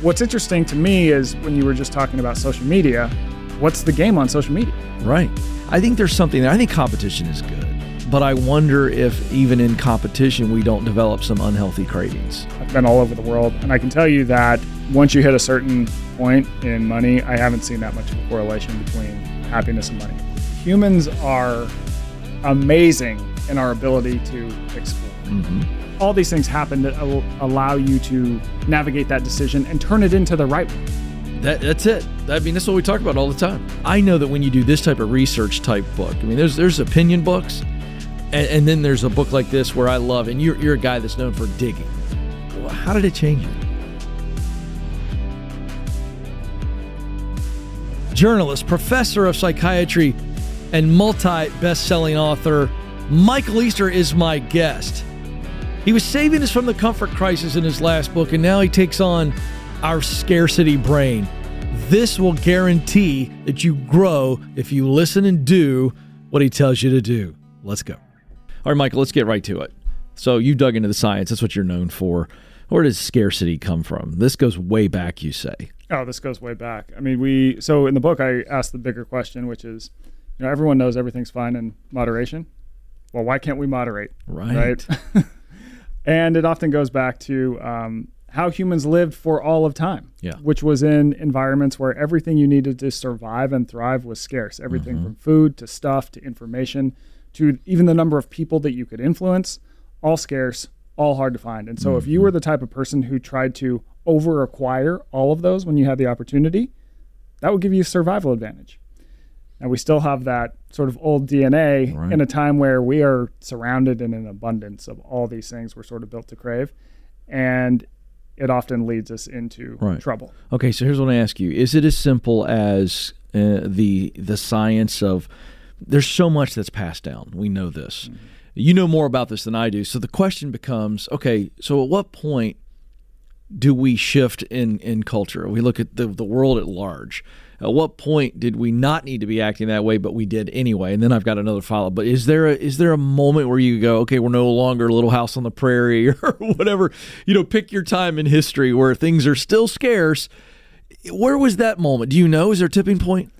What's interesting to me is when you were just talking about social media, what's the game on social media? Right. I think there's something there. I think competition is good. But I wonder if even in competition, we don't develop some unhealthy cravings. I've been all over the world, and I can tell you that once you hit a certain point in money, I haven't seen that much of a correlation between happiness and money. Humans are amazing in our ability to explore. Mm-hmm. All these things happen that will allow you to navigate that decision and turn it into the right one. That, that's it. I mean, that's what we talk about all the time. I know that when you do this type of research type book, I mean, there's there's opinion books, and, and then there's a book like this where I love, and you're, you're a guy that's known for digging. Well, how did it change you? Journalist, professor of psychiatry, and multi best selling author, Michael Easter is my guest. He was saving us from the comfort crisis in his last book, and now he takes on our scarcity brain. This will guarantee that you grow if you listen and do what he tells you to do. Let's go. All right, Michael, let's get right to it. So, you dug into the science, that's what you're known for. Where does scarcity come from? This goes way back, you say. Oh, this goes way back. I mean, we so in the book I asked the bigger question, which is, you know, everyone knows everything's fine in moderation. Well, why can't we moderate? Right. Right. and it often goes back to um, how humans lived for all of time. Yeah. Which was in environments where everything you needed to survive and thrive was scarce. Everything Mm-hmm. from food to stuff to information to even the number of people that you could influence, all scarce, all hard to find. And so if Mm-hmm. you were the type of person who tried to over acquire all of those when you had the opportunity, that would give you a survival advantage. And we still have that sort of old DNA Right. in a time where we are surrounded in an abundance of all these things we're sort of built to crave. And it often leads us into Right. trouble. Okay, so here's what I ask you: Is it as simple as uh, the the science of? There's so much that's passed down. We know this. You know more about this than I do. So the question becomes: Okay, so at what point do we shift in in culture? We look at the the world at large. At what point did we not need to be acting that way, but we did anyway? And then I've got another follow. But is there a is there a moment where you go, okay, we're no longer a Little House on the Prairie or whatever? You know, pick your time in history where things are still scarce. Where was that moment? Do you know? Is there a tipping point?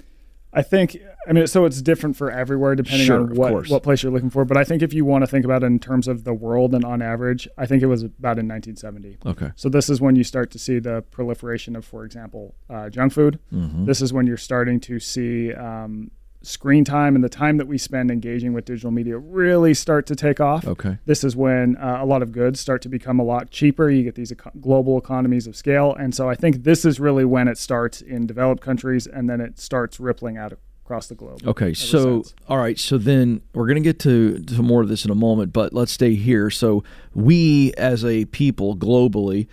I think I mean so it's different for everywhere depending Sure, on what what place you're looking for. But I think if you want to think about it in terms of the world and on average, I think it was about in 1970. Okay. So this is when you start to see the proliferation of, for example, uh, junk food. Mm-hmm. This is when you're starting to see um, screen time and the time that we spend engaging with digital media really start to take off. Okay. This is when uh, a lot of goods start to become a lot cheaper. You get these eco- global economies of scale, and so I think this is really when it starts in developed countries, and then it starts rippling out across the globe. Okay, so since. all right, so then we're going to get to, to more of this in a moment, but let's stay here. So we, as a people globally,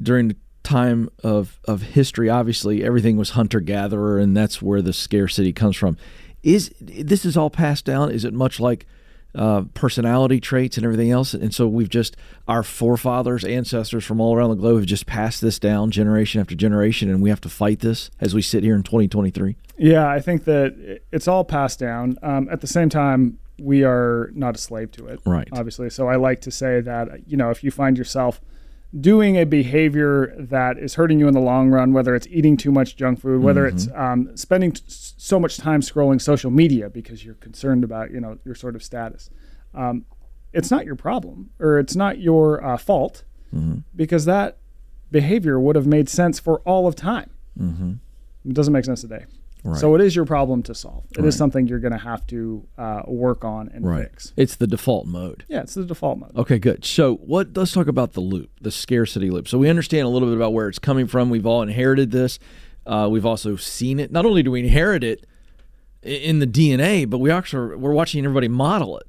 during the time of of history, obviously everything was hunter gatherer, and that's where the scarcity comes from. Is this is all passed down? Is it much like uh, personality traits and everything else? And so we've just our forefathers, ancestors from all around the globe have just passed this down generation after generation, and we have to fight this as we sit here in 2023. Yeah, I think that it's all passed down. Um, at the same time, we are not a slave to it, Right. Obviously, so I like to say that you know if you find yourself doing a behavior that is hurting you in the long run, whether it's eating too much junk food, whether it's um, spending t- so much time scrolling social media because you're concerned about you know your sort of status, um, it's not your problem or it's not your uh, fault because that behavior would have made sense for all of time. It doesn't make sense today. So it is your problem to solve. It is Right. something you're going to have to uh, work on and fix. It's the default mode. Yeah, it's the default mode. Okay, good. So, what? Let's talk about the loop, the scarcity loop. So we understand a little bit about where it's coming from. We've all inherited this. Uh, we've also seen it. Not only do we inherit it in the DNA, but we actually we're watching everybody model it.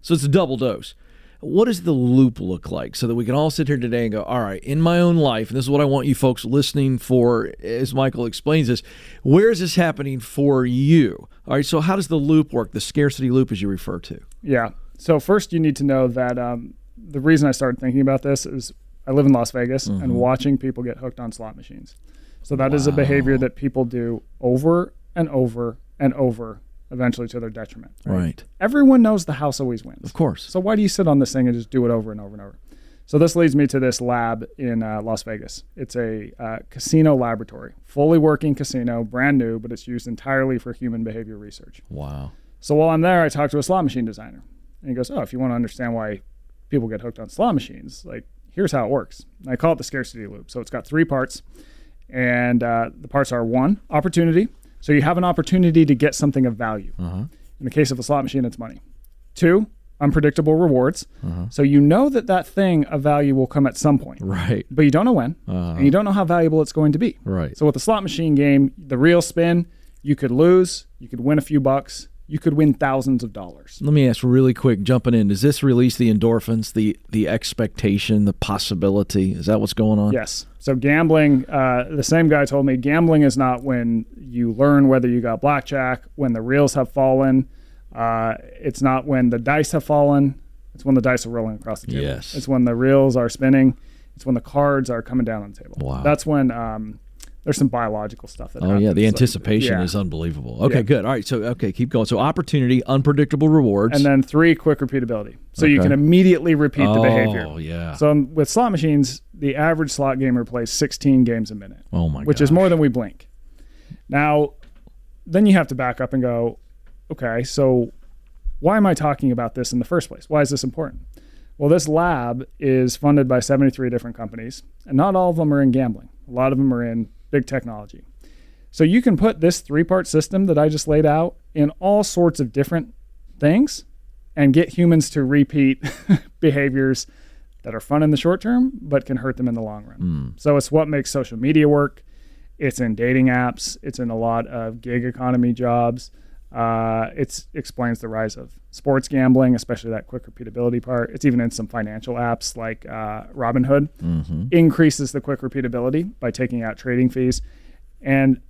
So it's a double dose. What does the loop look like so that we can all sit here today and go, all right, in my own life, and this is what I want you folks listening for as Michael explains this, where is this happening for you? All right, so how does the loop work, the scarcity loop as you refer to? Yeah. So first, you need to know that um, the reason I started thinking about this is I live in Las Vegas and watching people get hooked on slot machines. So that is a behavior that people do over and over and over, eventually to their detriment. Right. Everyone knows the house always wins. Of course. So why do you sit on this thing and just do it over and over and over? So this leads me to this lab in uh, Las Vegas. It's a uh, casino laboratory, fully working casino, brand new, but it's used entirely for human behavior research. Wow. So while I'm there, I talk to a slot machine designer, and he goes, "Oh, if you want to understand why people get hooked on slot machines, like here's how it works." And I call it the scarcity loop. So it's got three parts, and uh, the parts are one, opportunity. So you have an opportunity to get something of value. Uh-huh. In the case of a slot machine, it's money. Two, unpredictable rewards. Uh-huh. So you know that that thing of value will come at some point, Right. but you don't know when, Uh-huh. and you don't know how valuable it's going to be. Right. So with the slot machine game, the real spin, you could lose, you could win a few bucks, you could win thousands of dollars. Let me ask really quick, jumping in. Does this release the endorphins, the the expectation, the possibility? Is that what's going on? Yes. So gambling, uh, the same guy told me gambling is not when you learn whether you got blackjack, when the reels have fallen. Uh, it's not when the dice have fallen. It's when the dice are rolling across the table. Yes. It's when the reels are spinning. It's when the cards are coming down on the table. Wow. That's when um, there's some biological stuff that Oh yeah, the happens. Anticipation yeah. is unbelievable. Okay, Yeah. good. All right, so okay, keep going. So opportunity, unpredictable rewards, And then three, quick repeatability. So you can immediately repeat the behavior. Oh yeah. So um, with slot machines, the average slot gamer plays 16 games a minute. oh my god. which is more than we blink. Now, then you have to back up and go, okay, so why am I talking about this in the first place? Why is this important? Well, this lab is funded by 73 different companies, and not all of them are in gambling. A lot of them are in big technology. So you can put this three part system that I just laid out in all sorts of different things and get humans to repeat behaviors that are fun in the short term, but can hurt them in the long run. Hmm. So it's what makes social media work. It's in dating apps. It's in a lot of gig economy jobs. Uh, it explains the rise of sports gambling, especially that quick repeatability part. It's even in some financial apps like uh, Robinhood. Mm-hmm. Increases the quick repeatability by taking out trading fees. And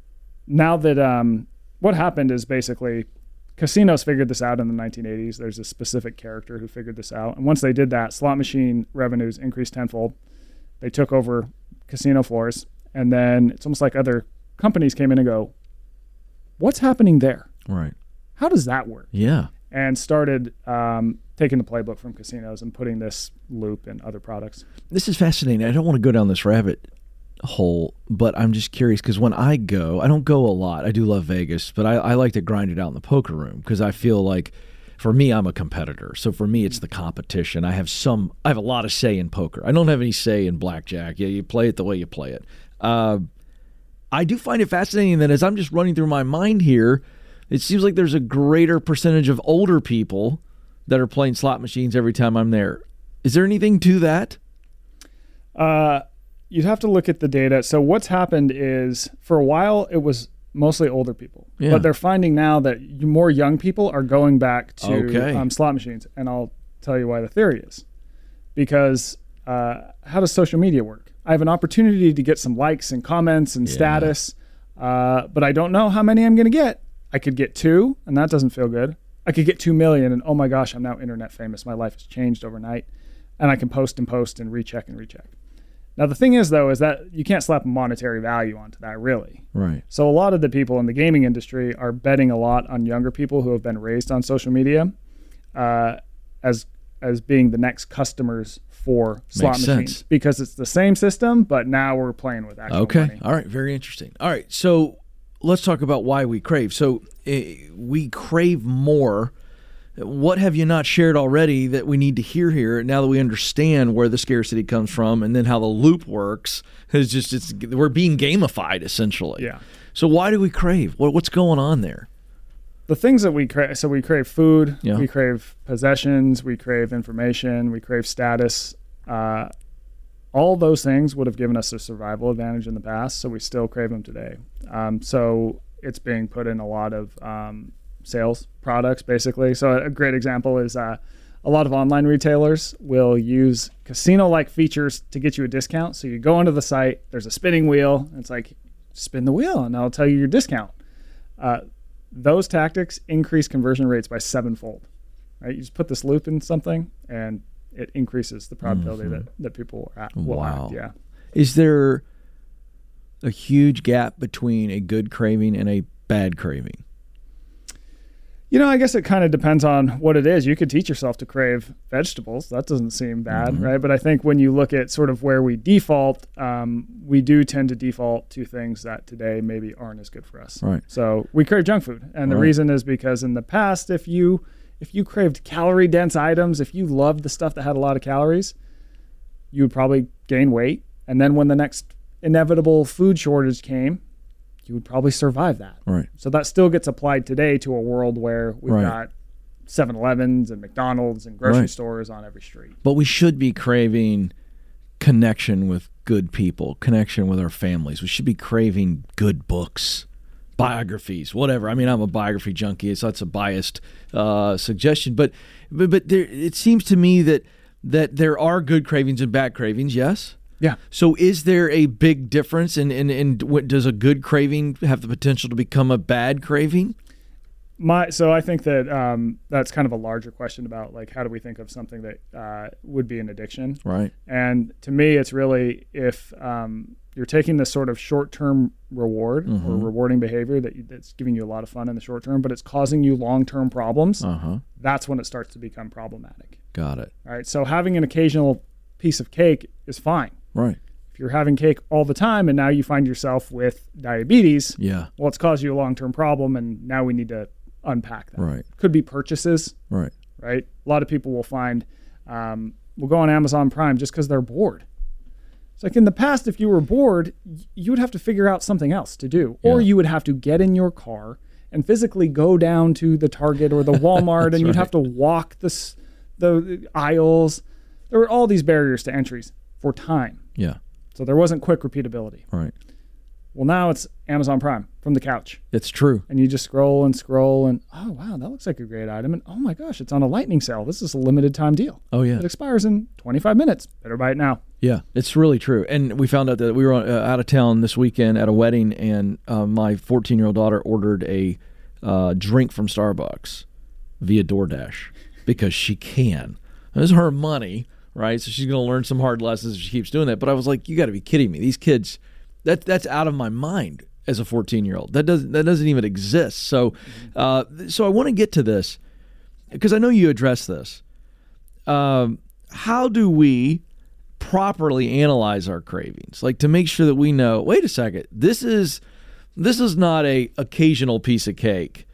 now that um, what happened is basically casinos figured this out in the 1980s. There's a specific character who figured this out. And once they did that, slot machine revenues increased tenfold. They took over casino floors. And then it's almost like other companies came in and go, what's happening there? Right. How does that work? Yeah. And started um, taking the playbook from casinos and putting this loop in other products. This is fascinating. I don't want to go down this rabbit hole, but I'm just curious because when I go, I don't go a lot. I do love Vegas, but I, I like to grind it out in the poker room because I feel like for me, I'm a competitor. So for me, it's the competition. I have some, I have a lot of say in poker. I don't have any say in blackjack. Yeah, you play it the way you play it. Uh, I do find it fascinating that as I'm just running through my mind here, it seems like there's a greater percentage of older people that are playing slot machines every time I'm there. Is there anything to that? Uh, you'd have to look at the data. So what's happened is for a while it was mostly older people, Yeah. but they're finding now that more young people are going back to Okay. um, slot machines, and I'll tell you why the theory is because uh, how does social media work? I have an opportunity to get some likes and comments and Yeah. status, uh, but I don't know how many I'm going to get. I could get two, and that doesn't feel good. I could get two million, and oh my gosh, I'm now internet famous. My life has changed overnight, and I can post and post and recheck and recheck. Now the thing is though is that you can't slap a monetary value onto that really. Right. So a lot of the people in the gaming industry are betting a lot on younger people who have been raised on social media uh, as as being the next customers for slot Makes machines sense. because it's the same system, but now we're playing with actual Okay. money. All right. Very interesting. All right. So let's talk about why we crave. So uh, we crave more. What have you not shared already that we need to hear here now that we understand where the scarcity comes from and then how the loop works? Is just it's we're being gamified essentially. Yeah. So why do we crave? What's going on there? the things that we crave so we crave food Yeah. we crave possessions we crave information we crave status uh, all those things would have given us a survival advantage in the past so we still crave them today um, so it's being put in a lot of um, sales products basically so a great example is uh, a lot of online retailers will use casino like features to get you a discount so you go onto the site there's a spinning wheel it's like spin the wheel and i'll tell you your discount uh, those tactics increase conversion rates by sevenfold. Right? You just put this loop in something, and it increases the probability that, that people will act. Will Mm-hmm. Wow. act. Yeah. Is there a huge gap between a good craving and a bad craving? You know, I guess it kind of depends on what it is. You could teach yourself to crave vegetables. That doesn't seem bad, Mhm. right? But I think when you look at sort of where we default, um, we do tend to default to things that today maybe aren't as good for us. Right. So we crave junk food, and the reason is because in the past, if you if you craved calorie dense items, if you loved the stuff that had a lot of calories, you would probably gain weight, and then when the next inevitable food shortage came, you would probably survive that. Right. So that still gets applied today to a world where we've Right. got 7-Elevens and McDonald's and grocery Right. stores on every street. But we should be craving connection with good people, connection with our families. We should be craving good books, biographies, whatever. I mean, I'm a biography junkie, so that's a biased uh, suggestion. But but, but there, it seems to me that that there are good cravings and bad cravings. Yes. Yeah. So is there a big difference? And and in, what, does a good craving have the potential to become a bad craving? My so I think that um, that's kind of a larger question about like how do we think of something that uh, would be an addiction? Right. And to me, it's really if um, you're taking this sort of short-term reward or Mhm. rewarding behavior that you, that's giving you a lot of fun in the short term, but it's causing you long-term problems. Uh huh. That's when it starts to become problematic. Got it. All right. So having an occasional piece of cake is fine. Right. If you're having cake all the time and now you find yourself with diabetes, Yeah. well, it's caused you a long-term problem, and now we need to unpack that. Right. Could be purchases. Right. right? A lot of people will find, um, will go on Amazon Prime just because they're bored. It's like in the past, if you were bored, you would have to figure out something else to do, or Yeah. you would have to get in your car and physically go down to the Target or the Walmart, and you'd right. have to walk the the aisles. There were all these barriers to entries for time, Yeah. so there wasn't quick repeatability. Right. Well, now it's Amazon Prime from the couch It's true. and you just scroll and scroll and oh wow that looks like a great item and oh my gosh it's on a lightning sale this is a limited time deal Oh yeah. it expires in 25 minutes better buy it now Yeah, it's really true. And we found out that we were uh, out of town this weekend at a wedding, and uh, my 14 year old daughter ordered a uh, drink from Starbucks via DoorDash because she can. It was her money, right? So she's going to learn some hard lessons if she keeps doing that. But I was like, you got to be kidding me. These kids, that that's out of my mind as a 14 year old. That doesn't that doesn't even exist. So, uh, so I want to get to this because I know you address this. Um, how do we properly analyze our cravings like to make sure that we know wait a second this is this is not a occasional piece of cake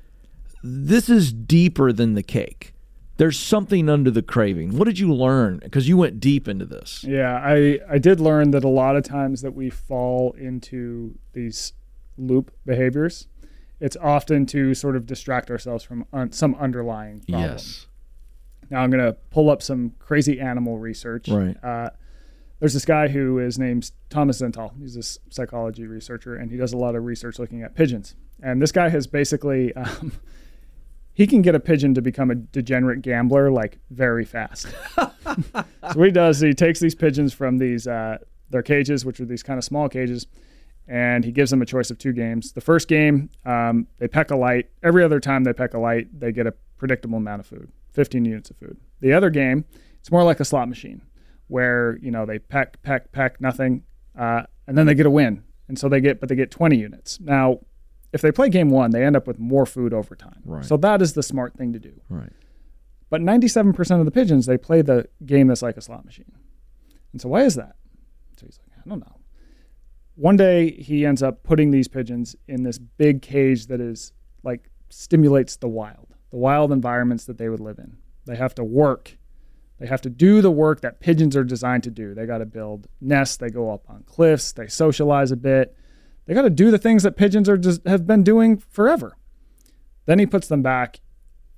this is deeper than the cake there's something under the craving what did you learn because you went deep into this yeah i i did learn that a lot of times that we fall into these loop behaviors it's often to sort of distract ourselves from un- some underlying problem yes now i'm going to pull up some crazy animal research Right. uh, there's this guy who is named Thomas Zentall. He's a s- psychology researcher, and he does a lot of research looking at pigeons. And this guy has basically, um, he can get a pigeon to become a degenerate gambler like very fast. so what he does, he takes these pigeons from these uh, their cages, which are these kind of small cages, and he gives them a choice of two games. The first game, um, they peck a light. Every other time they peck a light, they get a predictable amount of food, 15 units of food. The other game, it's more like a slot machine where you know they peck, peck, peck, nothing, uh, and then they get a win, and so they get, but they get 20 units. Now, if they play game one, they end up with more food over time. Right. So that is the smart thing to do. right But 97% of the pigeons, they play the game that's like a slot machine. And so why is that? So he's like, I don't know. One day he ends up putting these pigeons in this big cage that is like stimulates the wild, the wild environments that they would live in. They have to work. They have to do the work that pigeons are designed to do. They got to build nests. They go up on cliffs. They socialize a bit. They got to do the things that pigeons are just have been doing forever. Then he puts them back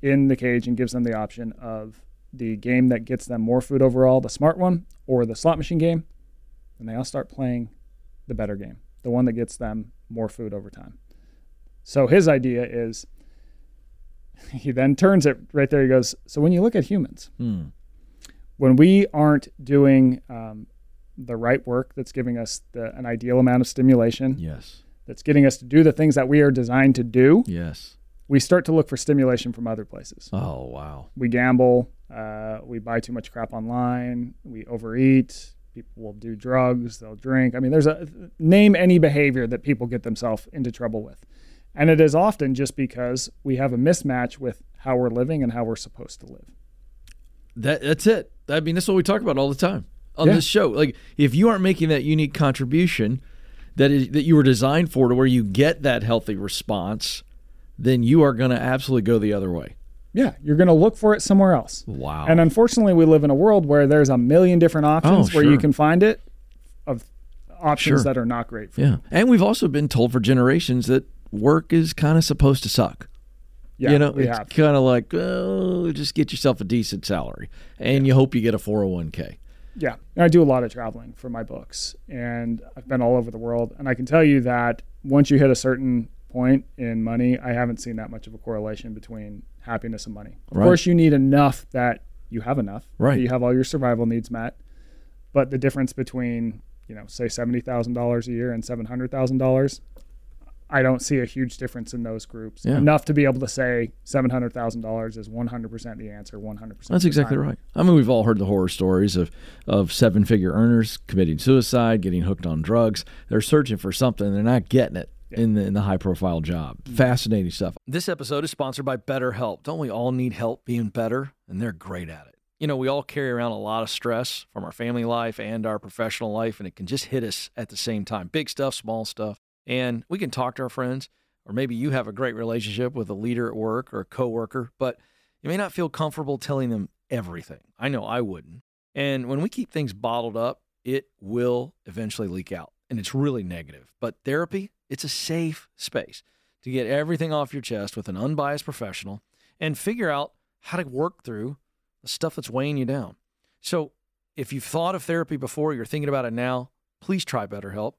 in the cage and gives them the option of the game that gets them more food overall, the smart one, or the slot machine game. And they all start playing the better game, the one that gets them more food over time. So his idea is he then turns it right there. He goes, So when you look at humans, hmm. when we aren't doing um, the right work that's giving us the, an ideal amount of stimulation, yes that's getting us to do the things that we are designed to do, yes we start to look for stimulation from other places. oh wow we gamble, uh, we buy too much crap online, we overeat, people will do drugs, they'll drink. I mean, there's a name any behavior that people get themselves into trouble with. And it is often just because we have a mismatch with how we're living and how we're supposed to live. That that's it. I mean, that's what we talk about all the time on Yeah. this show. Like, if you aren't making that unique contribution that is that you were designed for, to where you get that healthy response, then you are going to absolutely go the other way. Yeah, you're going to look for it somewhere else. Wow. And unfortunately, we live in a world where there's a million different oh, options Oh, where you can find it of options Sure. that are not great for you. yeah, and we've also been told for generations that work is kind of supposed to suck. Yeah, you know, it's kind of like, oh, just get yourself a decent salary, and you hope you get a four hundred one k. Yeah, and I do a lot of traveling for my books, and I've been all over the world. And I can tell you that once you hit a certain point in money, I haven't seen that much of a correlation between happiness and money. Of Right. course, you need enough that you have enough, Right. You have all your survival needs met, but the difference between you know, say seventy thousand dollars a year and seven hundred thousand dollars, I don't see a huge difference in those groups. Yeah. Enough to be able to say seven hundred thousand dollars is one hundred percent the answer, one hundred percent. That's exactly right. I mean, we've all heard the horror stories of of seven figure earners committing suicide, getting hooked on drugs. They're searching for something, they're not getting it. In the, in the high profile job. Mm-hmm. Fascinating stuff. This episode is sponsored by BetterHelp. Don't we all need help being better? And they're great at it. You know, we all carry around a lot of stress from our family life and our professional life, and it can just hit us at the same time big stuff, small stuff. And we can talk to our friends, or maybe you have a great relationship with a leader at work or a coworker, but you may not feel comfortable telling them everything. I know I wouldn't. And when we keep things bottled up, it will eventually leak out, and it's really negative. But therapy, it's a safe space to get everything off your chest with an unbiased professional and figure out how to work through the stuff that's weighing you down. So, if you've thought of therapy before, you're thinking about it now, please try BetterHelp.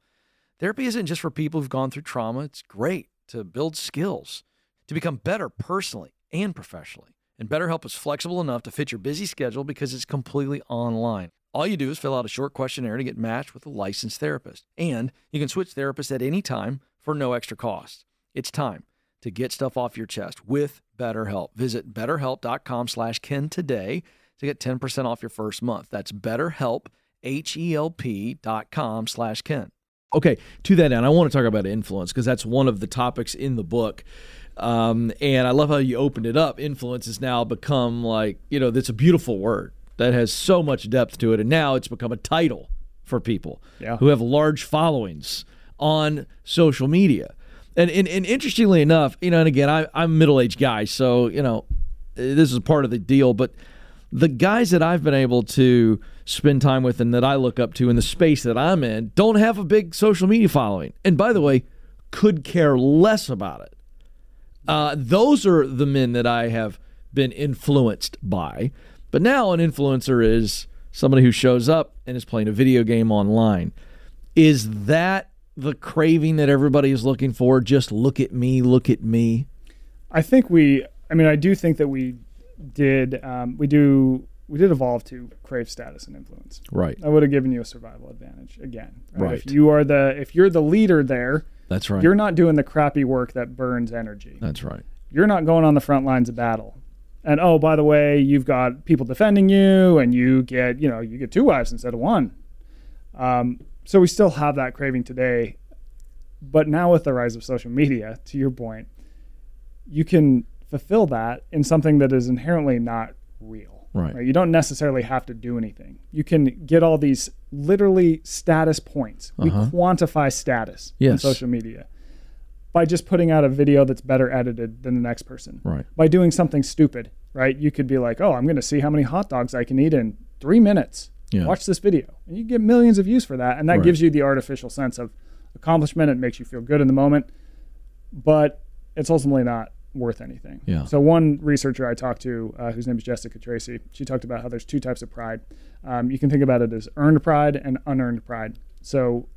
Therapy isn't just for people who've gone through trauma, it's great to build skills, to become better personally and professionally. And BetterHelp is flexible enough to fit your busy schedule because it's completely online. All you do is fill out a short questionnaire to get matched with a licensed therapist. And you can switch therapists at any time for no extra cost. It's time to get stuff off your chest with BetterHelp. Visit betterhelp.com slash Ken today to get 10% off your first month. That's betterhelp, H-E-L-P dot com slash Ken. Okay, to that end, I want to talk about influence because that's one of the topics in the book. Um, and I love how you opened it up. Influence has now become like, you know, that's a beautiful word that has so much depth to it. And now it's become a title for people Yeah. who have large followings on social media. And, and, and interestingly enough, you know, and again, I, I'm a middle aged guy, so, you know, this is part of the deal, but the guys that I've been able to spend time with and that I look up to in the space that I'm in don't have a big social media following. And by the way, could care less about it. Uh, those are the men that I have been influenced by. But now an influencer is somebody who shows up and is playing a video game online. Is that the craving that everybody is looking for? Just look at me, look at me. I think we. I mean, I do think that we did. Um, we do. We did evolve to crave status and influence. Right. I would have given you a survival advantage again. Right. If you are the if you're the leader there, That's right. you're not doing the crappy work that burns energy. That's right. You're not going on the front lines of battle. And oh, by the way, you've got people defending you, and you get you know you get two wives instead of one. Um, so we still have that craving today, but now with the rise of social media, to your point, you can fulfill that in something that is inherently not real. Right. You don't necessarily have to do anything. You can get all these literally status points. We Uh-huh. quantify status on Yes. social media by just putting out a video that's better edited than the next person. Right. By doing something stupid, right? You could be like, "Oh, I'm going to see how many hot dogs I can eat in 3 minutes." Yeah. Watch this video. And you get millions of views for that, and that Right. gives you the artificial sense of accomplishment. It makes you feel good in the moment, but it's ultimately not worth anything. Yeah. So one researcher I talked to, uh, whose name is Jessica Tracy, she talked about how there's two types of pride. Um, you can think about it as earned pride and unearned pride. So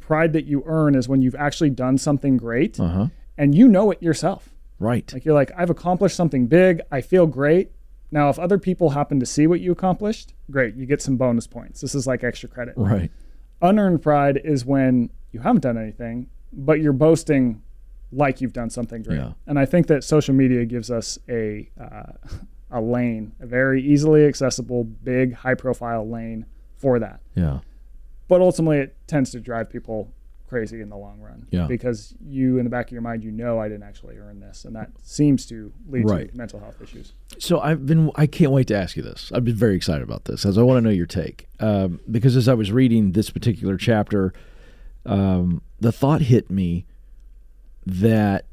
pride that you earn is when you've actually done something great Uh huh. and you know it yourself. Right. Like you're like, I've accomplished something big. I feel great. Now, if other people happen to see what you accomplished, great, you get some bonus points. This is like extra credit. Right. Unearned pride is when you haven't done anything, but you're boasting like you've done something great. Yeah. And I think that social media gives us a uh, a lane, a very easily accessible, big, high profile lane for that. Yeah. But ultimately, it tends to drive people crazy in the long run. Yeah. Because you, in the back of your mind, you know I didn't actually earn this, and that seems to lead Right. to mental health issues. So I've been. I can't wait to ask you this. I've been very excited about this, as I want to know your take. Um, because as I was reading this particular chapter, um, the thought hit me that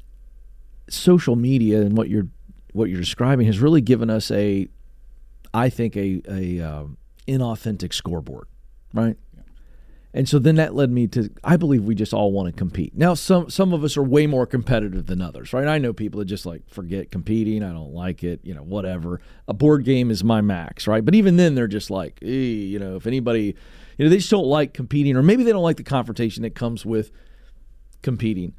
social media and what you're what you're describing has really given us a, I think a a um, inauthentic scoreboard, right? And so then that led me to I believe we just all want to compete. Now some some of us are way more competitive than others, right? I know people that just like forget competing, I don't like it, you know, whatever. A board game is my max, right? But even then they're just like, you know, if anybody, you know, they just don't like competing or maybe they don't like the confrontation that comes with competing.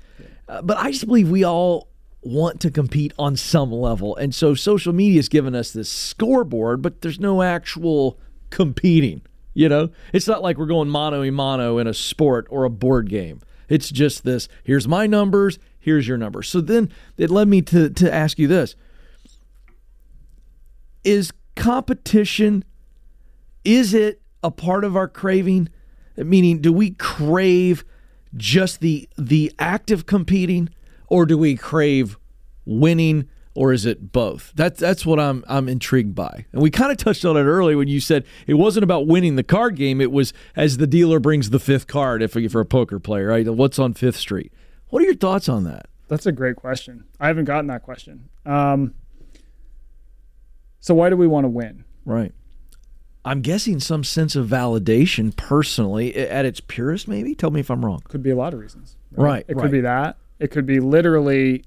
Uh, but I just believe we all want to compete on some level. And so social media has given us this scoreboard, but there's no actual competing. You know, it's not like we're going mano a mano in a sport or a board game. It's just this here's my numbers, here's your numbers. So then it led me to, to ask you this Is competition, is it a part of our craving? Meaning, do we crave just the the act of competing, or do we crave winning, or is it both? That's that's what I'm I'm intrigued by. And we kind of touched on it earlier when you said it wasn't about winning the card game. It was as the dealer brings the fifth card. If for a poker player, right? What's on Fifth Street? What are your thoughts on that? That's a great question. I haven't gotten that question. Um, so why do we want to win? Right. I'm guessing some sense of validation personally at its purest, maybe? Tell me if I'm wrong. Could be a lot of reasons. Right, It right. could be that. It could be literally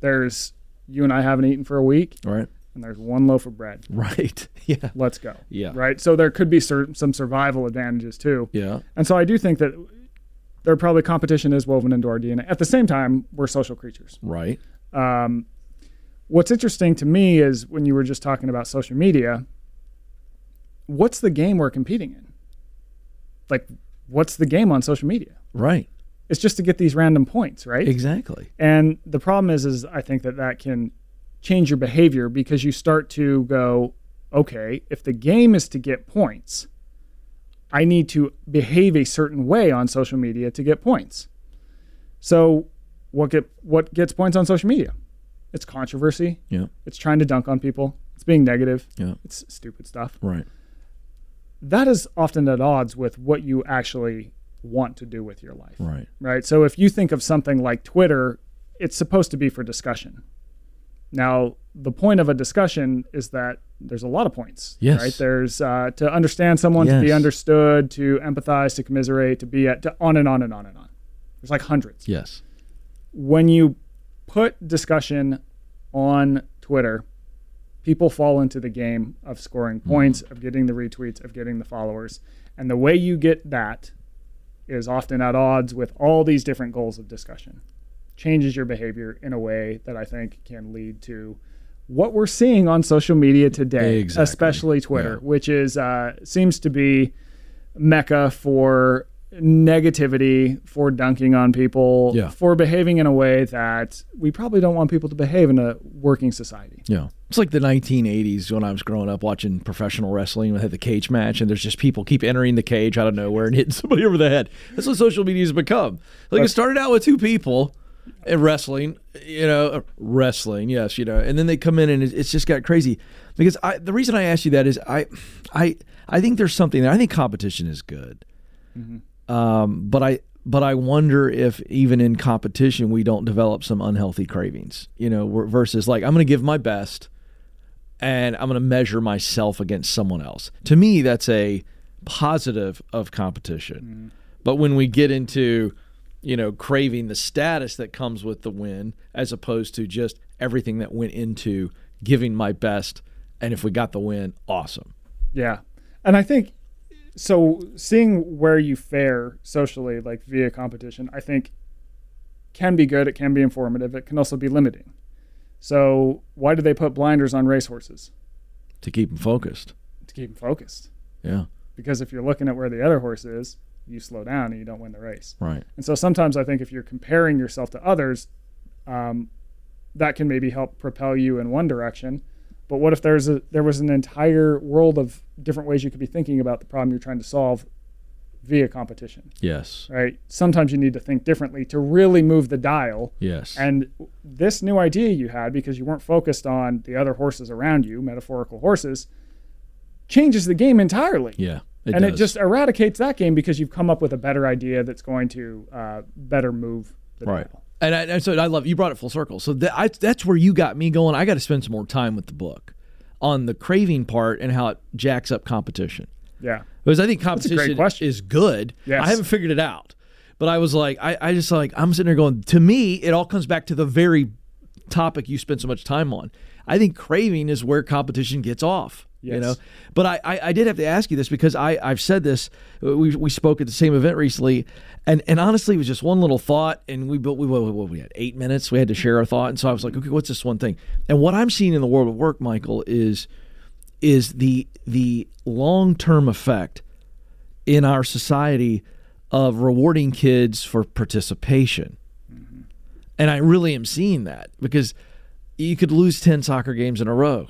there's you and I haven't eaten for a week, Right. and there's one loaf of bread. Right. Yeah. Let's go. Yeah. Right. So there could be cer- some survival advantages too. Yeah. And so I do think that there probably competition is woven into our DNA. At the same time, we're social creatures. Right. Um, what's interesting to me is when you were just talking about social media, what's the game we're competing in? Like, what's the game on social media? Right. It's just to get these random points, right? Exactly. And the problem is, is I think that that can change your behavior because you start to go, okay, if the game is to get points, I need to behave a certain way on social media to get points. So, what get what gets points on social media? It's controversy. Yeah. It's trying to dunk on people. It's being negative. Yeah. It's stupid stuff. Right. That is often at odds with what you actually want to do with your life Right. right? So if you think of something like Twitter, it's supposed to be for discussion. Now, the point of a discussion is that there's a lot of points, Yes. right? There's uh, to understand someone, to be understood, to empathize, to commiserate, to be at, to on and on and on and on. There's like hundreds. Yes. When you put discussion on Twitter, people fall into the game of scoring points, of getting the retweets, of getting the followers. And the way you get that is often at odds with all these different goals of discussion. Changes your behavior in a way that I think can lead to what we're seeing on social media today, Exactly. especially Twitter, Yeah. which is uh, seems to be mecca for negativity, for dunking on people, Yeah. for behaving in a way that we probably don't want people to behave in a working society. Yeah. It's like the 1980s when I was growing up watching professional wrestling. We had the cage match, and there's just people keep entering the cage out of nowhere and hitting somebody over the head. That's what social media has become. Like it started out with two people in wrestling, you know, uh, wrestling, yes, you know, and then they come in and it's just got crazy. Because I, the reason I asked you that is I, I, I think there's something there. I think competition is good, um, but I, but I wonder if even in competition we don't develop some unhealthy cravings, you know, versus like I'm going to give my best and I'm going to measure myself against someone else. To me, that's a positive of competition. But when we get into, you know, craving the status that comes with the win, as opposed to just everything that went into giving my best, and if we got the win, awesome. Yeah. And I think so seeing where you fare socially like via competition, I think can be good, it can be informative, it can also be limiting. So why do they put blinders on racehorses? To keep them focused. To keep them focused. Yeah. Because if you're looking at where the other horse is, you slow down and you don't win the race. Right. And so sometimes I think if you're comparing yourself to others, um, that can maybe help propel you in one direction. But what if there's a there was an entire world of different ways you could be thinking about the problem you're trying to solve via competition, Yes. right? Sometimes you need to think differently to really move the dial. Yes. And this new idea you had, because you weren't focused on the other horses around you, metaphorical horses, changes the game entirely. yeah. and it just eradicates that game because you've come up with a better idea that's going to uh, better move the Right. dial. And, I, so I love you brought it full circle. So that, I, that's where you got me going. I got to spend some more time with the book on the craving part and how it jacks up competition. Yeah. Because I think competition is good. Yes. I haven't figured it out. But I was like, I, I just like, I'm sitting there going, to me, it all comes back to the very topic you spent so much time on. I think craving is where competition gets off. You know, but I, I, I did have to ask you this because I, I've said this. Uh, we, we spoke at the same event recently, and, and honestly, it was just one little thought, and we built we what, what we had eight minutes. We had to share our thought, and so I was like, okay, what's this one thing? And what I'm seeing in the world of work, Michael, is is the the long term effect in our society of rewarding kids for participation. Mm-hmm. And I really am seeing that because you could lose 10 soccer games in a row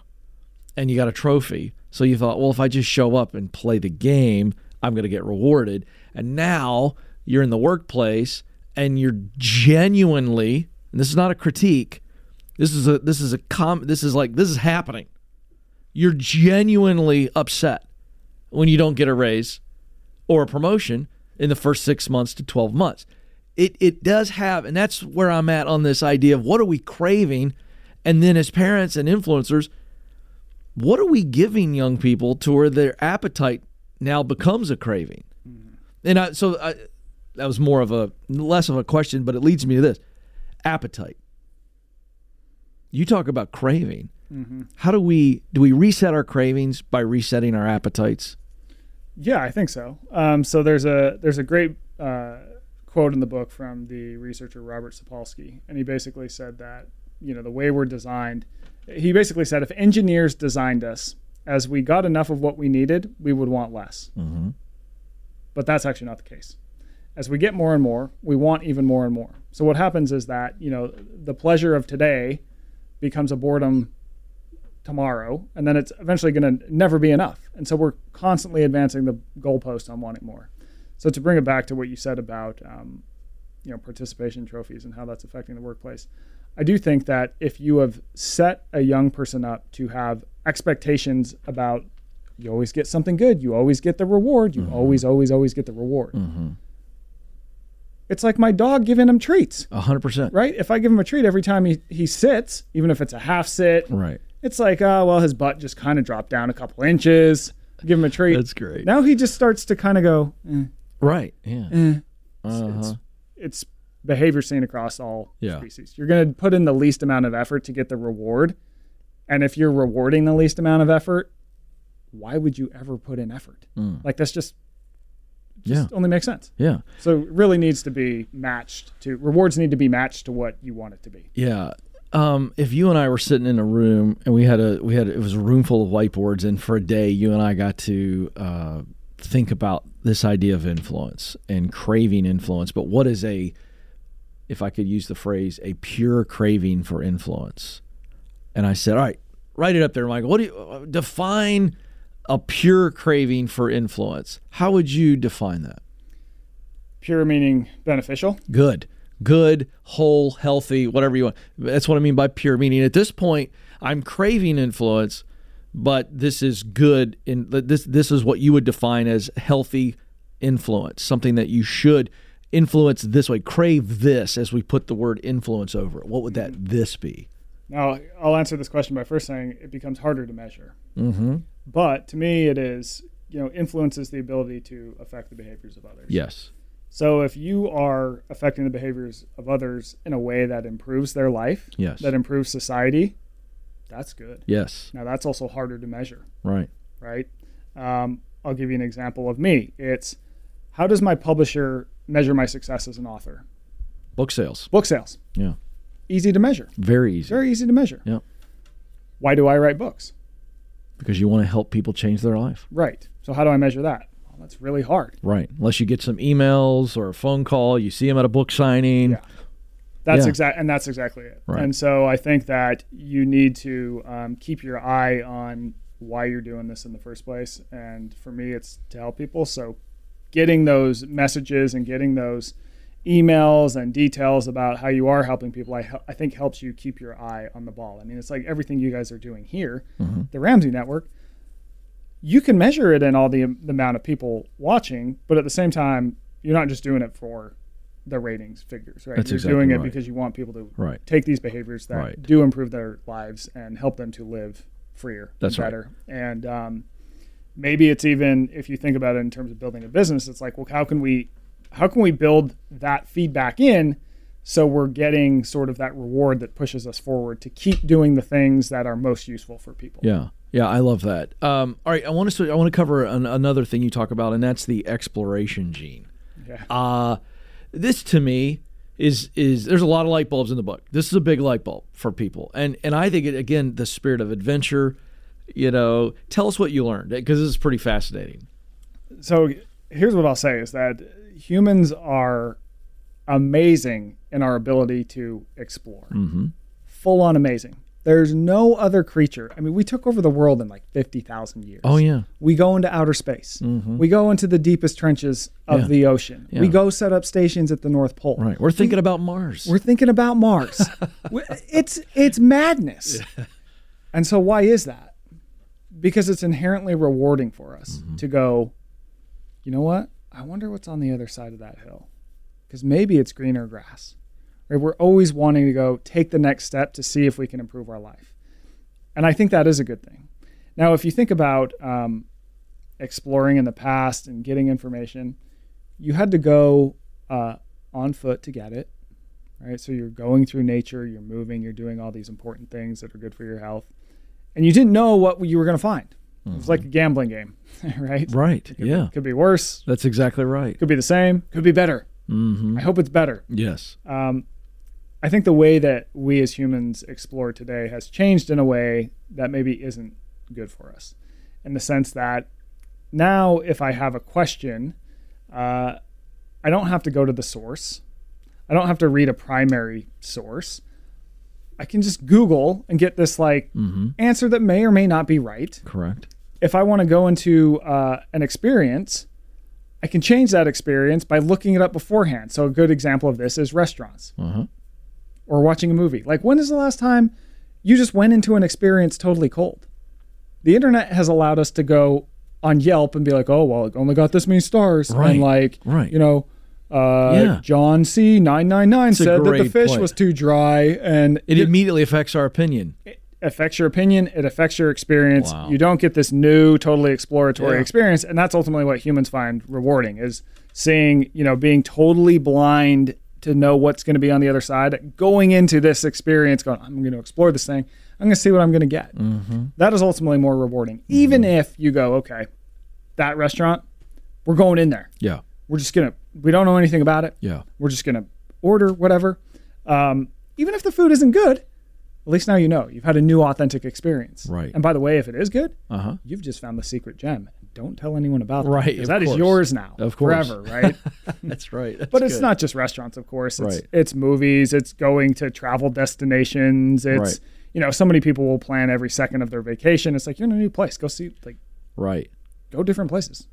and you got a trophy. So you thought, well, if I just show up and play the game, I'm going to get rewarded. And now you're in the workplace and you're genuinely, and this is not a critique. This is a this is a com this is like this is happening. You're genuinely upset when you don't get a raise or a promotion in the first 6 months to 12 months. It it does have and that's where I'm at on this idea of what are we craving and then as parents and influencers what are we giving young people to where their appetite now becomes a craving? And I, so I, that was more of a less of a question, but it leads me to this appetite. You talk about craving. How do we do we reset our cravings by resetting our appetites? Yeah, I think so. Um, so there's a there's a great uh, quote in the book from the researcher Robert Sapolsky, and he basically said that you know the way we're designed. He basically said if engineers designed us as we got enough of what we needed, we would want less. Mm-hmm. But that's actually not the case. As we get more and more, we want even more and more. So what happens is that you know the pleasure of today becomes a boredom tomorrow, and then it's eventually going to never be enough. And so we're constantly advancing the goalpost on wanting more. So to bring it back to what you said about um, you know participation trophies and how that's affecting the workplace, I do think that if you have set a young person up to have expectations about you always get something good, you always get the reward, you always always always get the reward. It's like my dog giving him treats A hundred percent. right? If I give him a treat every time he, he sits, even if it's a half sit, Right. it's like, oh, well, his butt just kind of dropped down a couple inches. Give him a treat. That's great. now he just starts to kind of go, eh, Right. Yeah. eh. Uh-huh. It's, it's behavior seen across all Yeah. species. You're going to put in the least amount of effort to get the reward. And if you're rewarding the least amount of effort, why would you ever put in effort? Like that's just, yeah. just only makes sense. Yeah. So it really needs to be matched to rewards need to be matched to what you want it to be. Yeah. Um, if you and I were sitting in a room and we had a we had it was a room full of whiteboards and for a day you and I got to uh, think about this idea of influence and craving influence. But what is a if I could use the phrase a pure craving for influence? And I said, all right, write it up there, Michael. What do you define a pure craving for influence? How would you define that? Pure meaning beneficial. good good whole healthy whatever you want that's what i mean by pure meaning at this point i'm craving influence but this is good in this this is what you would define as healthy influence something that you should influence this way crave this as we put the word influence over it what would that this be Now, I'll answer this question by first saying it becomes harder to measure. mm-hmm. But to me, it is, you know, influence is the ability to affect the behaviors of others. yes So if you are affecting the behaviors of others in a way that improves their life, yes that improves society, that's good. yes Now, that's also harder to measure, right right? Um, I'll give you an example of me. It's how does my publisher measure my success as an author? book sales Book sales. yeah Easy to measure. very easy Very easy to measure. Yeah. Why do I write books? because you want to help people change their life Right. So how do I measure that? Well, that's really hard. right unless you get some emails or a phone call you see them at a book signing Yeah. That's Yeah. exact, and that's exactly it. Right. And so I think that you need to um, keep your eye on why you're doing this in the first place. And for me, it's to help people. So getting those messages and getting those emails and details about how you are helping people, I, I think helps you keep your eye on the ball. I mean, it's like everything you guys are doing here, Mm-hmm. the Ramsey Network. You can measure it in all the, the amount of people watching, but at the same time, you're not just doing it for the ratings figures, right? That's you're exactly doing it right. because you want people to Right. take these behaviors that Right. do improve their lives and help them to live freer, That's better. And um, maybe it's even if you think about it in terms of building a business, it's like, well, how can we, how can we build that feedback in so we're getting sort of that reward that pushes us forward to keep doing the things that are most useful for people. Yeah. Yeah, I love that. Um, all right, I want to I want to cover an, another thing you talk about, and that's the exploration gene. Yeah. Uh, this to me is is there's a lot of light bulbs in the book. This is a big light bulb for people, and and I think it, again the spirit of adventure. You know, tell us what you learned because this is pretty fascinating. so here's what I'll say is that humans are amazing in our ability to explore. Mm-hmm. Full on amazing. There's no other creature. I mean, we took over the world in like 50,000 years. Oh yeah, We go into outer space. We go into the deepest trenches of Yeah. the ocean. We go set up stations at the North Pole. right. We're thinking about Mars. We're thinking about Mars. It's it's madness. And so why is that? Because it's inherently rewarding for us Mm-hmm. to go, you know what? I wonder what's on the other side of that hill. Because maybe it's greener grass. Right? We're always wanting to go take the next step to see if we can improve our life. And I think that is a good thing. Now, if you think about um, exploring in the past and getting information, you had to go uh, on foot to get it right? So you're going through nature, you're moving, you're doing all these important things that are good for your health, and you didn't know what you were going to find. It was like a gambling game, right? right. Could Yeah, be, could be worse, that's exactly right. could be the same, could be better. Mm-hmm. I hope it's better. Yes. Um, I think the way that we as humans explore today has changed in a way that maybe isn't good for us, in the sense that now if I have a question, uh, I don't have to go to the source. I don't have to read a primary source. I can just Google and get this like Mm-hmm. answer that may or may not be right. Correct. If I want to go into uh, an experience, I can change that experience by looking it up beforehand. So a good example of this is restaurants Uh huh. or watching a movie. Like when is the last time you just went into an experience totally cold? The internet has allowed us to go on Yelp and be like, oh well, it only got this many stars, Right, and like, right. you know, uh, Yeah. John C nine nine nine said that the fish point. was too dry, and It immediately affects our opinion. affects your opinion. It affects your experience. Wow. You don't get this new, totally exploratory Yeah. experience, and that's ultimately what humans find rewarding: is seeing, you know, being totally blind to know what's going to be on the other side. Going into this experience, going, I'm going to explore this thing. I'm going to see what I'm going to get. Mm-hmm. That is ultimately more rewarding, even if you go, okay, that restaurant, we're going in there. Yeah. We're just gonna. We don't know anything about it. Yeah. We're just gonna order whatever. Um, even if the food isn't good, at least now you know you've had a new authentic experience. Right. And by the way, if it is good, Uh huh. you've just found the secret gem. Don't tell anyone about it. Right, that. that is course. yours now. Of course. Forever, right? That's right. That's but it's good. not just restaurants, of course. It's, Right. it's movies. It's going to travel destinations. It's Right. you know, so many people will plan every second of their vacation. It's like you're in a new place. Go see, like, right. go different places.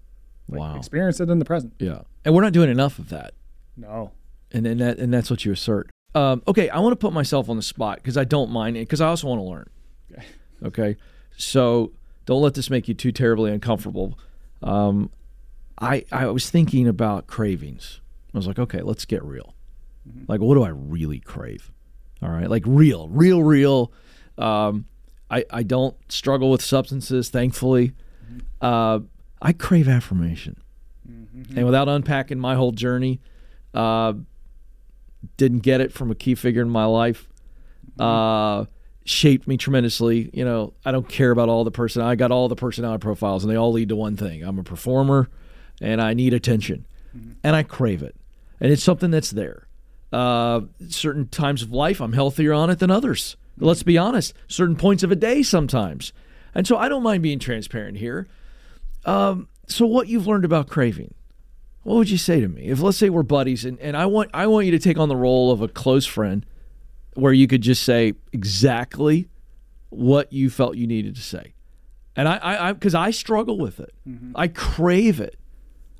Like, Wow. Experience it in the present. Yeah. And we're not doing enough of that. No. and and that and that's what you assert. Um, okay, I want to put myself on the spot because I don't mind it because I also want to learn. Okay. Okay, so don't let this make you too terribly uncomfortable. Um, I I was thinking about cravings. I was like, okay, let's get real. Like, what do I really crave? All right, like real, real, real. Um, I I don't struggle with substances, thankfully. Uh, I crave affirmation, and without unpacking my whole journey, uh, didn't get it from a key figure in my life. Uh, shaped me tremendously. You know, I don't care about all the person. I got all the personality profiles, and they all lead to one thing: I'm a performer, and I need attention, and I crave it, and it's something that's there. Uh, certain times of life, I'm healthier on it than others. Let's be honest. Certain points of a day, sometimes, and so I don't mind being transparent here. Um, so, what you've learned about craving? what would you say to me if let's say we're buddies and, and I want I want you to take on the role of a close friend where you could just say exactly what you felt you needed to say. And I I because I, struggle with it. I crave it.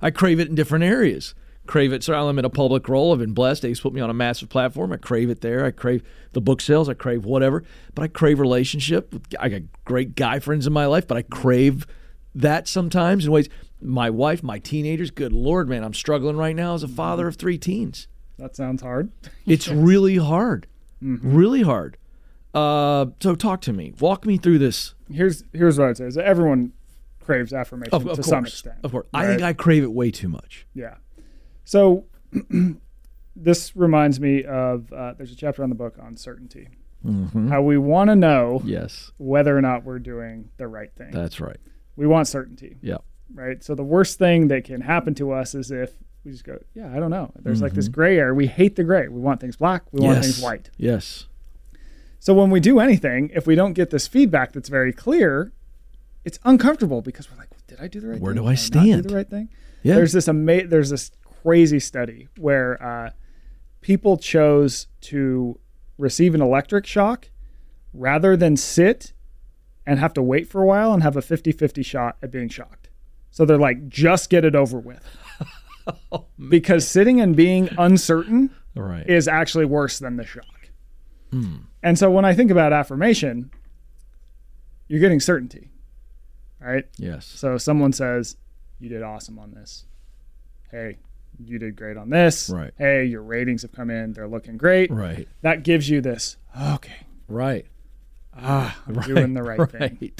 I crave it in different areas. Crave it. So I'm in a public role. I've been blessed. Ace put me on a massive platform. I crave it there. I crave the book sales. I crave whatever. But I crave relationship. I got great guy friends in my life, but I crave that sometimes in ways. My wife, my teenagers. Good lord, man, I'm struggling right now as a father of three teens. That sounds hard. It's really hard. Really hard. Uh, so talk to me. Walk me through this. Here's here's what I'd say: is that everyone craves affirmation Of, to course, some extent. of course. I think I crave it way too much. Yeah. So this reminds me of uh, there's a chapter on the book on certainty. Mm-hmm. How we want to know Yes, whether or not we're doing the right thing. that's right. We want certainty, Yeah. right? So the worst thing that can happen to us is if we just go, yeah, I don't know. There's like this Mm-hmm. gray area. We hate the gray. We want things black. We want things white. Yes. So when we do anything, if we don't get this feedback that's very clear, it's uncomfortable because we're like, well, did I do the right Where thing? Where do I stand? do the right thing? Yeah. There's this ama- there's this crazy study where uh, people chose to receive an electric shock rather than sit and have to wait for a while and have a 50-50 shot at being shocked. So they're like, just get it over with. Oh, because sitting and being uncertain right. is actually worse than the shock. Hmm. And so when I think about affirmation, you're getting certainty, right? yes. So someone says, You did awesome on this. Hey, you did great on this. Right. Hey, your ratings have come in. They're looking great. Right. That gives you this, okay, Right. Ah, I'm doing the right, thing.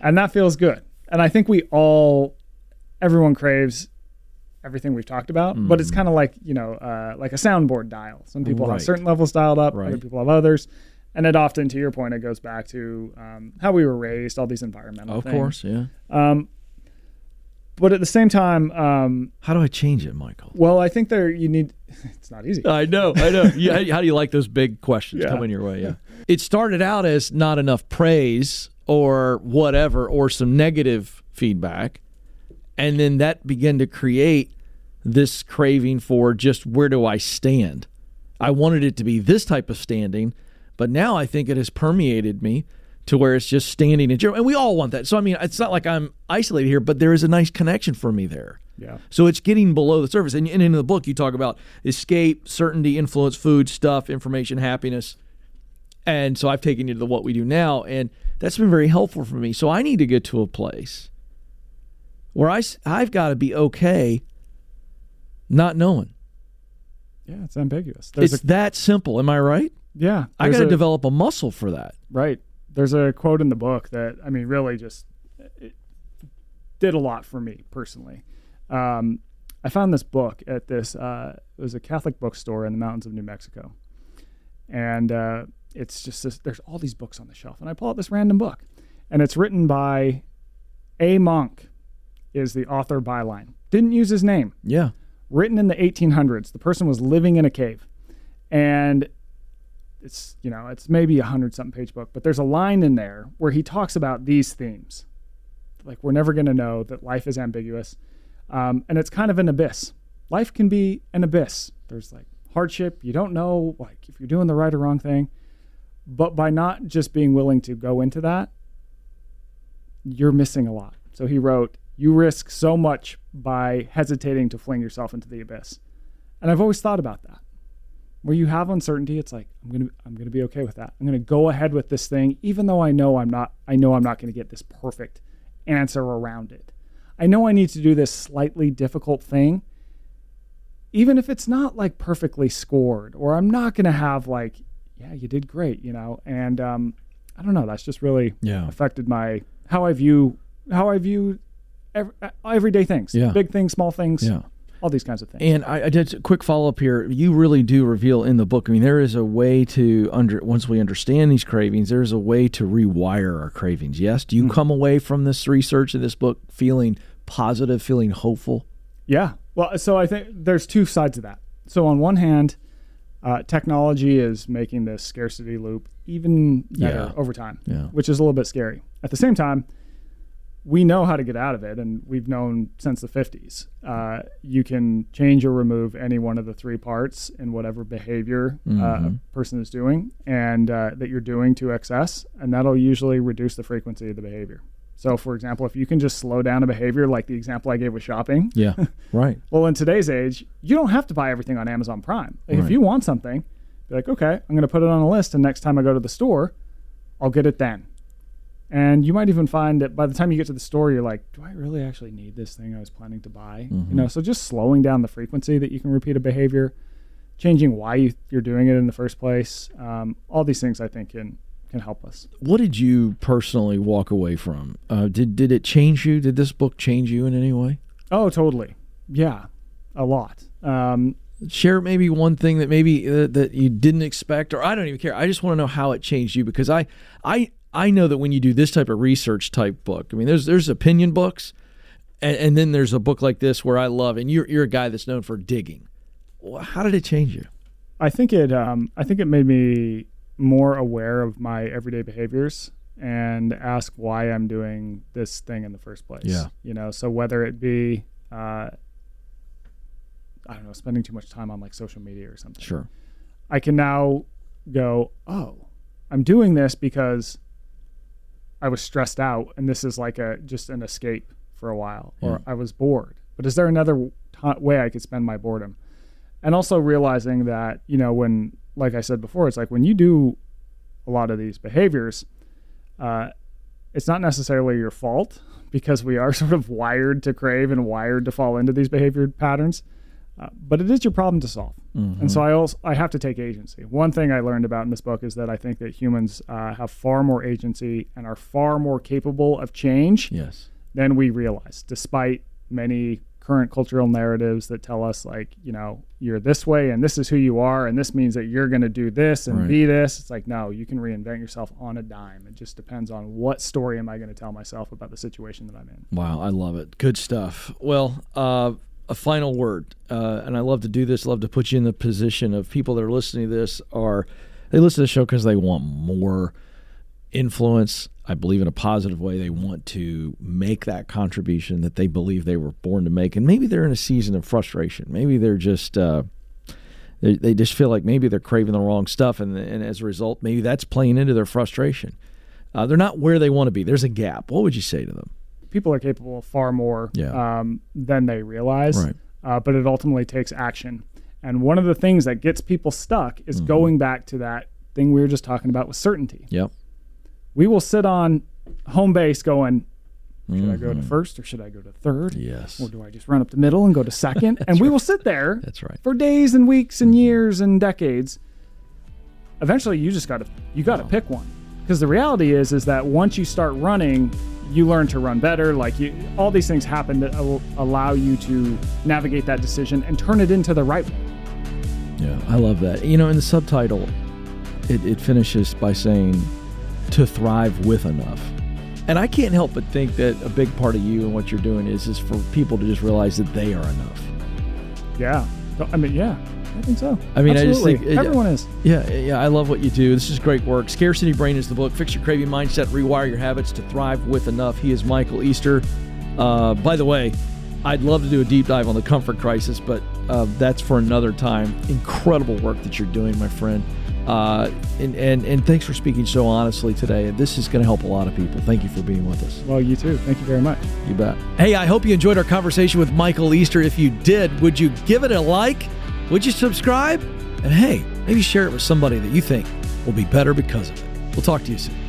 And that feels good. And I think we all, everyone craves everything we've talked about, but it's kind of like, you know, uh, like a soundboard dial. Some people Right. have certain levels dialed up, other people have others. And it often, to your point, it goes back to um, how we were raised, all these environmental Of things. course. Yeah. Um, but at the same time, um, How do I change it, Michael? well, I think there you need. It's not easy. I know, I know. Yeah, how do you like those big questions Yeah. coming your way? Yeah. It started out as not enough praise or whatever, or some negative feedback. And then that began to create this craving for just where do I stand? I wanted it to be this type of standing, but now I think it has permeated me to where it's just standing in general. And we all want that. So, I mean, it's not like I'm isolated here, but there is a nice connection for me there. Yeah. So it's getting below the surface. And, and in the book, you talk about escape, certainty, influence, food, stuff, information, happiness. And so I've taken you to the what we do now, and that's been very helpful for me. So I need to get to a place where I, I've got to be okay not knowing. Yeah, it's ambiguous. There's it's a, that simple. Am I right? yeah. I got to develop a muscle for that. Right. There's a quote in the book that I mean, really just it did a lot for me personally. Um, I found this book at this. Uh, it was a Catholic bookstore in the mountains of New Mexico, and uh, it's just this, there's all these books on the shelf, and I pull out this random book, and it's written by a monk, is the author byline. Didn't use his name. Yeah. Written in the 1800s. The person was living in a cave, and it's you know it's maybe a hundred something page book, but there's a line in there where he talks about these themes, like we're never going to know that life is ambiguous, um, and it's kind of an abyss. Life can be an abyss. There's like hardship. You don't know like if you're doing the right or wrong thing, but by not just being willing to go into that, you're missing a lot. So he wrote, "You risk so much by hesitating to fling yourself into the abyss," and I've always thought about that where you have uncertainty it's like i'm gonna i'm gonna be okay with that i'm gonna go ahead with this thing even though i know i'm not i know i'm not gonna get this perfect answer around it i know i need to do this slightly difficult thing even if it's not like perfectly scored or i'm not gonna have like yeah you did great you know and um i don't know that's just really Yeah. affected my how i view how i view every, everyday things Yeah. big things small things Yeah. All these kinds of things And I, I did a quick follow up here. You really do reveal in the book. I mean, there is a way to under once we understand these cravings, there's a way to rewire our cravings. Yes. Do you come away from this research in this book feeling positive, feeling hopeful? Yeah. Well, so I think there's two sides of that. So on one hand, uh, technology is making this scarcity loop even better Yeah. over time, Yeah. which is a little bit scary. At the same time, we know how to get out of it, and we've known since the 50s. Uh, you can change or remove any one of the three parts in whatever behavior uh, a person is doing, and uh, that you're doing to excess, and that'll usually reduce the frequency of the behavior. So, for example, if you can just slow down a behavior, like the example I gave with shopping, Yeah. Right. well, in today's age, you don't have to buy everything on Amazon Prime. Like, Right. If you want something, be like, okay, I'm going to put it on a list, and next time I go to the store, I'll get it then. And you might even find that by the time you get to the store, you're like, do I really actually need this thing I was planning to buy? Mm-hmm. You know, so just slowing down the frequency that you can repeat a behavior, changing why you, you're doing it in the first place. Um, all these things I think can can help us. What did you personally walk away from? Uh, did did it change you? Did this book change you in any way? Oh, totally. Yeah, a lot. Um, Share maybe one thing that maybe uh, that you didn't expect, or I don't even care. I just want to know how it changed you because I I I know that when you do this type of research type book, I mean, there's there's opinion books, and, and then there's a book like this where I love, and you're you're a guy that's known for digging. How did it change you? I think it um, I think it made me more aware of my everyday behaviors and ask why I'm doing this thing in the first place. Yeah. You know, so whether it be uh, I don't know, spending too much time on like social media or something. Sure. I can now go, oh, I'm doing this because I was stressed out and this is like a just an escape for a while or I was bored. But is there another t- way I could spend my boredom? And also realizing that, you know, when like I said before, it's like when you do a lot of these behaviors, uh, it's not necessarily your fault because we are sort of wired to crave and wired to fall into these behavior patterns. Uh, but it is your problem to solve. And so I also I have to take agency. One thing I learned about in this book is that I think that humans uh, have far more agency and are far more capable of change Yes. than we realize, despite many current cultural narratives that tell us like you know you're this way and this is who you are and this means that you're going to do this and Right. be this it's like no you can reinvent yourself on a dime it just depends on what story am i going to tell myself about the situation that i'm in Wow, I love it. Good stuff. Well, uh, a final word, uh, and I love to do this. Love to put you in the position of people that are listening to this are they listen to the show because they want more influence. I believe in a positive way. They want to make that contribution that they believe they were born to make, and maybe they're in a season of frustration. Maybe they're just. Uh, they, they just feel like maybe they're craving the wrong stuff, and, and as a result, maybe that's playing into their frustration. Uh, they're not where they want to be. There's a gap. What would you say to them? People are capable of far more Yeah. um, than they realize Right. uh, but it ultimately takes action and one of the things that gets people stuck is Mm-hmm. going back to that thing we were just talking about with certainty Yep. we will sit on home base going should i go to first or should i go to third Mm-hmm. Yes. or do I just run up the middle and go to second? and we will sit there That's right. for days and weeks and years and decades. Eventually, you just got to you got to pick one because the reality is is that once you start running, you learn to run better. Like you, all these things happen that will allow you to navigate that decision and turn it into the right one. Yeah, I love that. You know, in the subtitle, it, it finishes by saying to thrive with enough. And I can't help but think that a big part of you and what you're doing is is for people to just realize that they are enough. Yeah, I mean, yeah, I think so. I mean, I just Absolutely. think- everyone is. Yeah, yeah, I love what you do. This is great work. Scarcity Brain is the book. Fix your craving mindset, rewire your habits to thrive with enough. He is Michael Easter. Uh, by the way, I'd love to do a deep dive on the comfort crisis, but uh, that's for another time. Incredible work that you're doing, my friend. Uh, and, and, and thanks for speaking so honestly today. This is going to help a lot of people. Thank you for being with us. Well, you too. Thank you very much. You bet. Hey, I hope you enjoyed our conversation with Michael Easter. If you did, would you give it a like? Would you subscribe? And hey, maybe share it with somebody that you think will be better because of it. We'll talk to you soon.